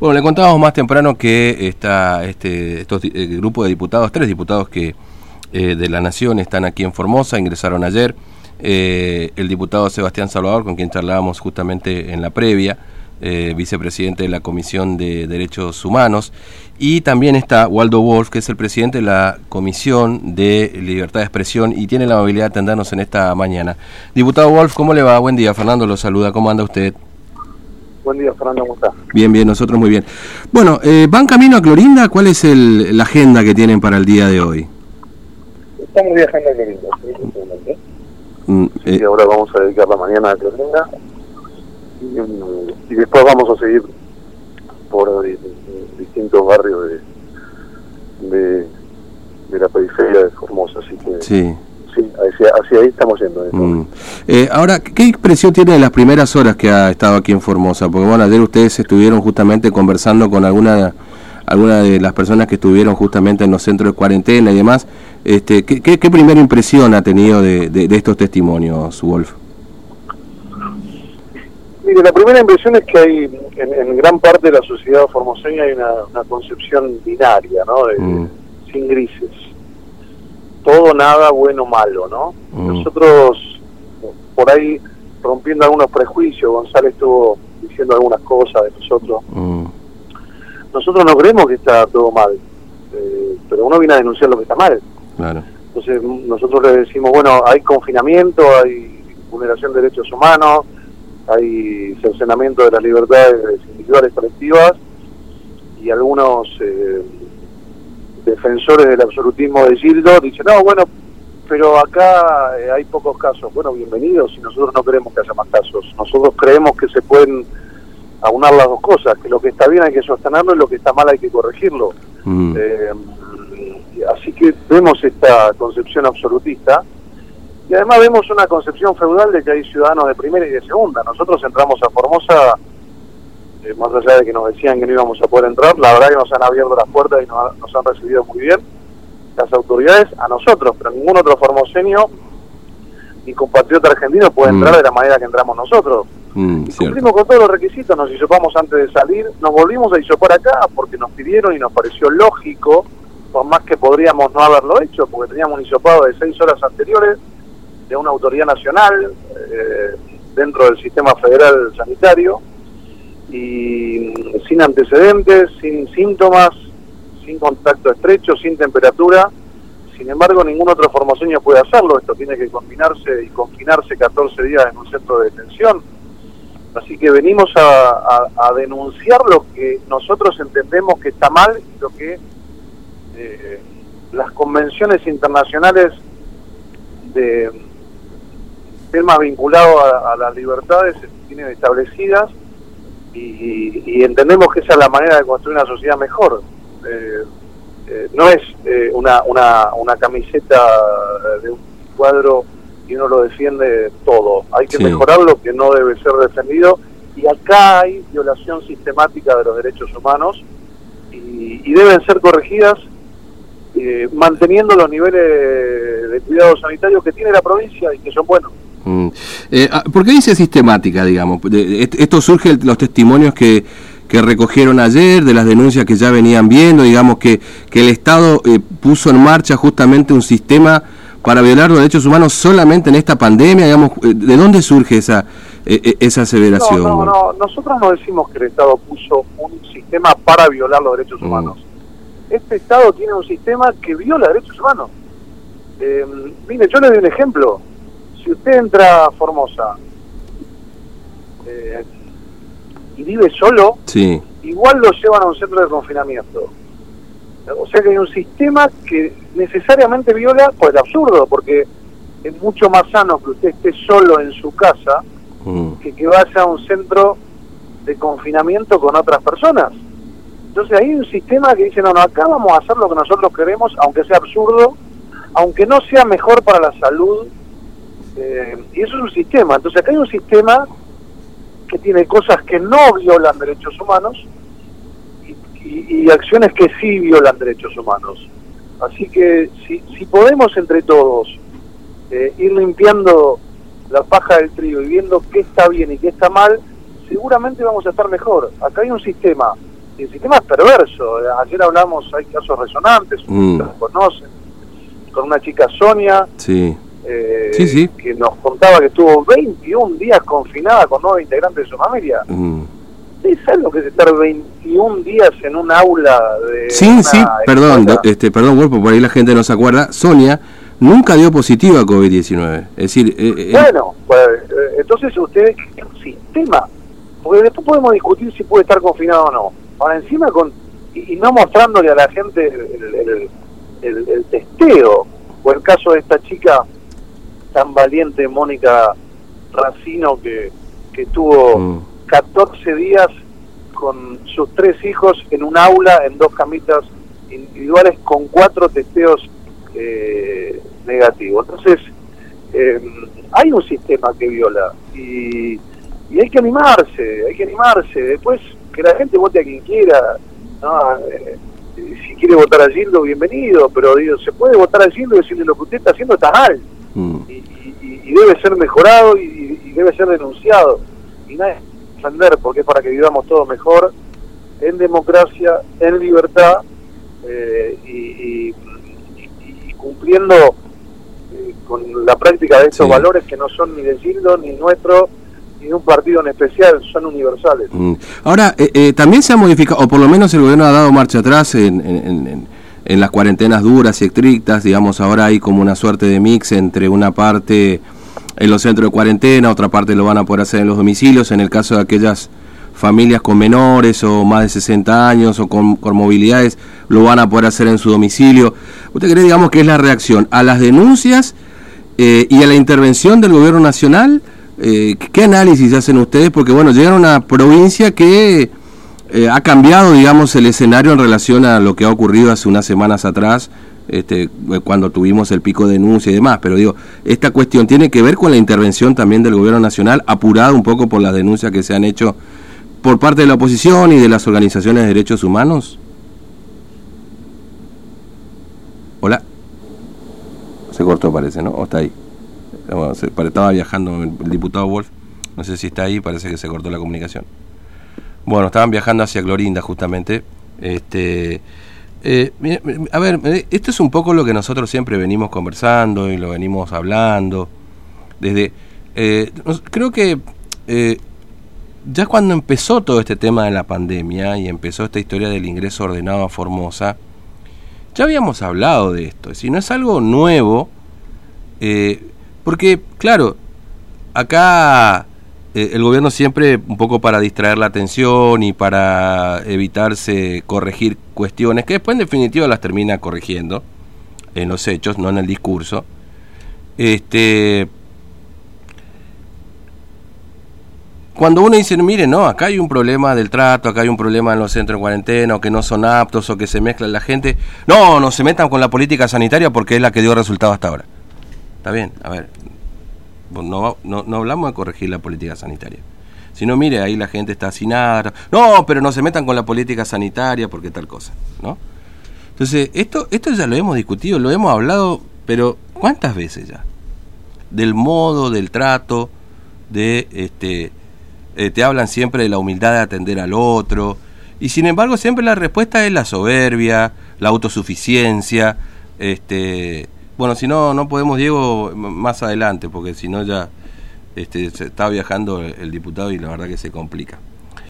Bueno, le contábamos más temprano que está este estos, el grupo de diputados, tres diputados que eh, de la Nación están aquí en Formosa, ingresaron ayer. Eh, el diputado Sebastián Salvador, con quien charlábamos justamente en la previa, eh, vicepresidente de la Comisión de Derechos Humanos, y también está Waldo Wolf, que es el presidente de la Comisión de Libertad de Expresión y tiene la amabilidad de atendernos en esta mañana. Diputado Wolf, ¿cómo le va? Buen día, Fernando lo saluda, ¿cómo anda usted? Buen día, Fernando, ¿cómo? Bien, bien, nosotros muy bien. Bueno, eh, ¿van camino a Clorinda? ¿Cuál es el, la agenda que tienen para el día de hoy? Estamos viajando a Clorinda, sí, mm, eh, ahora vamos a dedicar la mañana a Clorinda y, después vamos a seguir por distintos barrios de, de, la periferia de Formosa, así que... Sí. Hacia, ahí estamos yendo. Mm. Eh, ahora, ¿qué impresión tiene de las primeras horas que ha estado aquí en Formosa? Porque bueno, ayer ustedes estuvieron justamente conversando con alguna alguna de las personas que estuvieron justamente en los centros de cuarentena y demás. Este, ¿qué, qué, primera impresión ha tenido de, de estos testimonios, Wolf? Mire, la primera impresión es que hay, en, gran parte de la sociedad formoseña hay una, concepción binaria, ¿no? Mm. Sin grises. Todo, nada, bueno, malo, ¿no? Mm. Nosotros, por ahí, rompiendo algunos prejuicios, González estuvo diciendo algunas cosas de nosotros. Mm. Nosotros no creemos que está todo mal, eh, pero uno viene a denunciar lo que está mal. Claro. Entonces, nosotros le decimos, bueno, hay confinamiento, hay vulneración de derechos humanos, hay cercenamiento de las libertades individuales colectivas y algunos eh, defensores del absolutismo de Gildo dicen, no, bueno, pero acá eh, hay pocos casos. Bueno, bienvenidos y nosotros no queremos que haya más casos. Nosotros creemos que se pueden aunar las dos cosas, que lo que está bien hay que sostenerlo y lo que está mal hay que corregirlo. Mm. Eh, así que vemos esta concepción absolutista y además vemos una concepción feudal de que hay ciudadanos de primera y de segunda. Nosotros entramos a Formosa, eh, más allá de que nos decían que no íbamos a poder entrar, la verdad que nos han abierto las puertas y nos, han recibido muy bien las autoridades, a nosotros, pero ningún otro formoseño ni compatriota argentino puede entrar mm. de la manera que entramos nosotros. Mm, cumplimos con todos los requisitos, nos hisopamos antes de salir, nos volvimos a hisopar acá porque nos pidieron y nos pareció lógico, por más que podríamos no haberlo hecho, porque teníamos un hisopado de seis horas anteriores, de una autoridad nacional eh, dentro del sistema federal sanitario y sin antecedentes, sin síntomas, sin contacto estrecho, sin temperatura. Sin embargo, ningún otro formoseño puede hacerlo. Esto tiene que combinarse y confinarse 14 días en un centro de detención. Así que venimos a, denunciar lo que nosotros entendemos que está mal y lo que eh, las convenciones internacionales de, temas vinculados a, las libertades tienen establecidas y, entendemos que esa es la manera de construir una sociedad mejor. Eh, eh, no es eh, una, una, una camiseta de un cuadro y uno lo defiende todo. Hay que mejorar lo que no debe ser defendido y acá hay violación sistemática de los derechos humanos y, y deben ser corregidas manteniendo los niveles de cuidado sanitario que tiene la provincia y que son buenos. Mm. Eh, ah, ¿Por qué dice sistemática, digamos? Esto surge de los testimonios que, que recogieron ayer, de las denuncias que ya venían viendo, digamos que, que el Estado eh, puso en marcha justamente un sistema para violar los derechos humanos solamente en esta pandemia, digamos, eh, ¿de dónde surge esa esa aseveración? No, no, nosotros no decimos que el Estado puso un sistema para violar los derechos mm. humanos. Este Estado tiene un sistema que viola derechos humanos. mire, yo le doy un ejemplo si usted entra a Formosa eh, y vive solo, igual lo llevan a un centro de confinamiento. O sea que hay un sistema que necesariamente viola, pues el absurdo, porque es mucho más sano que usted esté solo en su casa mm. que que vaya a un centro de confinamiento con otras personas. Entonces hay un sistema que dice, no, no, acá vamos a hacer lo que nosotros queremos, aunque sea absurdo, aunque no sea mejor para la salud eh, y eso es un sistema. Entonces acá hay un sistema que tiene cosas que no violan derechos humanos y, acciones que sí violan derechos humanos. Así que si, si podemos entre todos eh, ir limpiando la paja del trigo y viendo qué está bien y qué está mal, seguramente vamos a estar mejor. Acá hay un sistema el sistema es perverso. Ayer hablamos, hay casos resonantes, Mm. conocen, con una chica Sonia, Sí. Eh, Sí, sí. que nos contaba que estuvo 21 días confinada con nueve integrantes de su familia. Mm. ¿Sí ¿Sabes lo que es estar 21 días en un aula de Sí, una sí, perdón, escuela? este, perdón, Wolf, por ahí la gente no se acuerda. Sonia nunca dio positivo a COVID-19. Es decir, eh, eh, Bueno, pues eh, entonces ustedes, un sistema, porque después podemos discutir si puede estar confinado o no. Ahora encima con y, y no mostrándole a la gente el, el- el- el testeo, o el caso de esta chica tan valiente, Mónica Racino, que, que tuvo Mm. 14 días con sus tres hijos en un aula, en dos camitas individuales, con cuatro testeos eh, negativos. Entonces, eh, hay un sistema que viola y, y hay que animarse, hay que animarse. Después, que la gente vote a quien quiera. ¿no? Eh, si quiere votar a Gildo, bienvenido, pero digo, se puede votar a Gildo y decirle lo que usted está haciendo está mal mm. y, y- y debe ser mejorado y, y debe ser denunciado. Y nadie defender porque es para que vivamos todos mejor en democracia, en libertad eh, y, cumpliendo eh, con la práctica de estos Sí. valores que no son ni de Gildo, ni nuestro, ni de un partido en especial, son universales. Mm. Ahora, eh, eh, también se ha modificado, o por lo menos el gobierno ha dado marcha atrás en, en- en- en- las cuarentenas duras y estrictas, digamos, ahora hay como una suerte de mix entre una parte en los centros de cuarentena, otra parte lo van a poder hacer en los domicilios, en el caso de aquellas familias con menores o más de 60 años o con, con movilidades, lo van a poder hacer en su domicilio. ¿Usted cree, digamos, que es la reacción a las denuncias eh, y a la intervención del gobierno nacional? Eh, ¿Qué análisis hacen ustedes? Porque, bueno, llegan a una provincia que eh, ha cambiado, digamos, el escenario en relación a lo que ha ocurrido hace unas semanas atrás, este, eh, cuando tuvimos el pico de denuncia y demás. Pero digo, esta cuestión tiene que ver con la intervención también del gobierno nacional, apurado un poco por las denuncias que se han hecho por parte de la oposición y de las organizaciones de derechos humanos. Hola. Se cortó, parece, ¿no? ¿O está ahí? Bueno, se- estaba viajando el diputado Wolf. No sé si está ahí, parece que se cortó la comunicación. Bueno, estaban viajando hacia Clorinda justamente. Este, eh, a ver, eh, esto es un poco lo que nosotros siempre venimos conversando y lo venimos hablando. Desde, eh, creo que ya cuando empezó todo este tema de la pandemia y empezó esta historia del ingreso ordenado a Formosa, ya habíamos hablado de esto. Si no es algo nuevo, porque, claro, acá eh, el gobierno siempre, un poco para distraer la atención y para evitarse corregir cuestiones, que después en definitiva las termina corrigiendo en los hechos, no en el discurso, este, cuando uno dice, mire, no, acá hay un problema del trato, acá hay un problema en los centros de cuarentena, o que no son aptos, o que se mezcla la gente, no, no se metan con la política sanitaria porque es la que dio resultado hasta ahora. Está bien, a ver, no, no, no hablamos de corregir la política sanitaria. Sino, mire, ahí la gente está hacinada. No, pero no se metan con la política sanitaria porque tal cosa, ¿no? Entonces, esto, esto ya lo hemos discutido, lo hemos hablado, pero ¿cuántas veces ya? Del modo, del trato, de este eh, te hablan siempre de la humildad de atender al otro, y sin embargo siempre la respuesta es la soberbia, la autosuficiencia, este bueno, si no, no podemos, Diego, más adelante, porque si no ya este, se está viajando el diputado y la verdad que se complica.